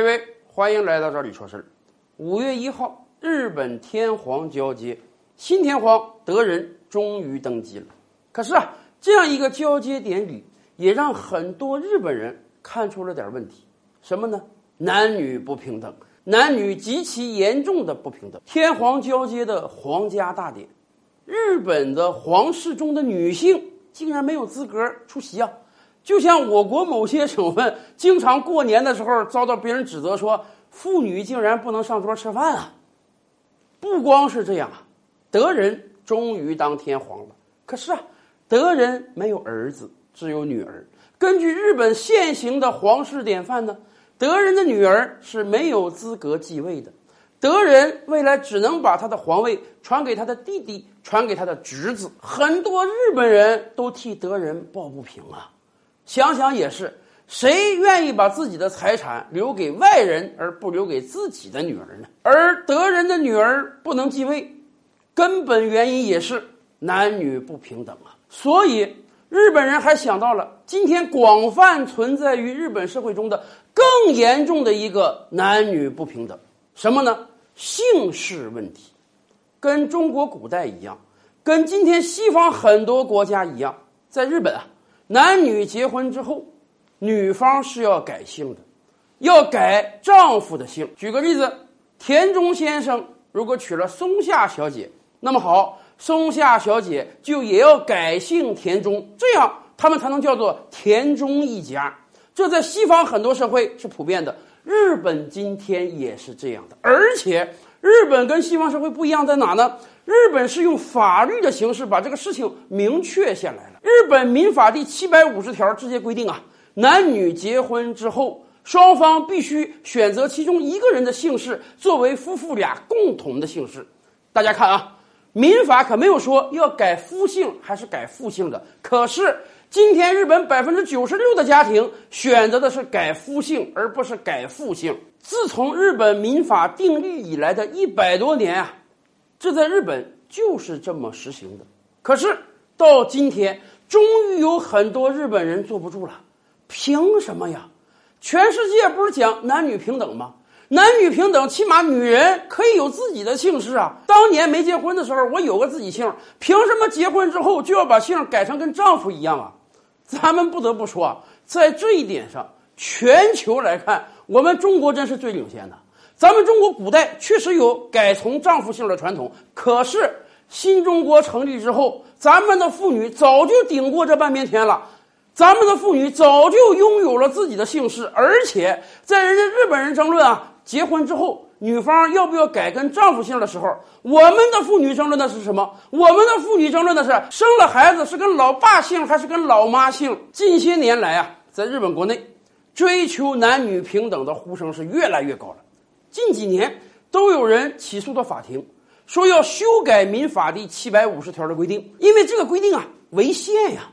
各位，欢迎来到这里说事儿。五月一号，日本天皇交接，新天皇德仁终于登基了。可是啊，这样一个交接典礼，也让很多日本人看出了点问题。什么呢？男女不平等，男女极其严重的不平等。天皇交接的皇家大典，日本的皇室中的女性竟然没有资格出席啊！就像我国某些省份经常过年的时候遭到别人指责说妇女竟然不能上桌吃饭啊！不光是这样啊，德仁终于当天皇了。可是啊，德仁没有儿子，只有女儿。根据日本现行的皇室典范呢，德仁的女儿是没有资格继位的。德仁未来只能把他的皇位传给他的弟弟，传给他的侄子。很多日本人都替德仁抱不平啊。想想也是，谁愿意把自己的财产留给外人而不留给自己的女儿呢？而德仁的女儿不能继位，根本原因也是男女不平等啊。所以日本人还想到了今天广泛存在于日本社会中的更严重的一个男女不平等，什么呢？姓氏问题。跟中国古代一样，跟今天西方很多国家一样，在日本啊。男女结婚之后，女方是要改姓的，要改丈夫的姓。举个例子，田中先生如果娶了松下小姐，那么好，松下小姐就也要改姓田中，这样他们才能叫做田中一家。这在西方很多社会是普遍的，日本今天也是这样的。而且，日本跟西方社会不一样在哪呢？日本是用法律的形式把这个事情明确下来了。日本民法第七百五十条直接规定啊，男女结婚之后，双方必须选择其中一个人的姓氏作为夫妇俩共同的姓氏。大家看啊，民法可没有说要改夫姓还是改父姓的。可是今天日本百分之九十六的家庭选择的是改夫姓，而不是改父姓。自从日本民法订立以来的一百多年啊，这在日本就是这么实行的。可是到今天。终于有很多日本人坐不住了，凭什么呀？全世界不是讲男女平等吗？男女平等，起码女人可以有自己的姓氏啊。当年没结婚的时候，我有个自己姓，凭什么结婚之后就要把姓改成跟丈夫一样啊？咱们不得不说啊，在这一点上，全球来看，我们中国真是最领先的。咱们中国古代确实有改从丈夫姓的传统，可是。新中国成立之后，咱们的妇女早就顶过这半边天了，咱们的妇女早就拥有了自己的姓氏，而且在人家日本人争论啊，结婚之后女方要不要改跟丈夫姓的时候，我们的妇女争论的是什么？我们的妇女争论的是生了孩子是跟老爸姓还是跟老妈姓？近些年来啊，在日本国内，追求男女平等的呼声是越来越高了，近几年都有人起诉到法庭。说要修改民法第七百五十条的规定，因为这个规定啊违宪呀。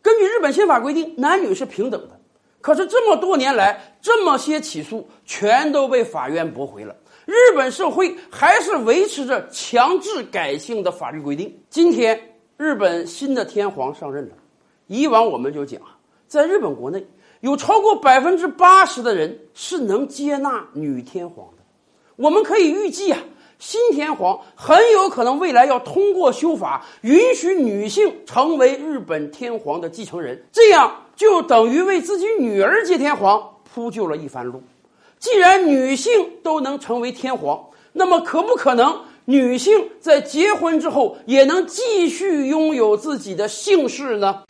根据日本宪法规定，男女是平等的，可是这么多年来，这么些起诉全都被法院驳回了。日本社会还是维持着强制改姓的法律规定。今天，日本新的天皇上任了。以往我们就讲，在日本国内有超过百分之八十的人是能接纳女天皇的。我们可以预计啊。新天皇很有可能未来要通过修法，允许女性成为日本天皇的继承人，这样就等于为自己女儿接天皇铺就了一番路。既然女性都能成为天皇，那么可不可能女性在结婚之后也能继续拥有自己的姓氏呢？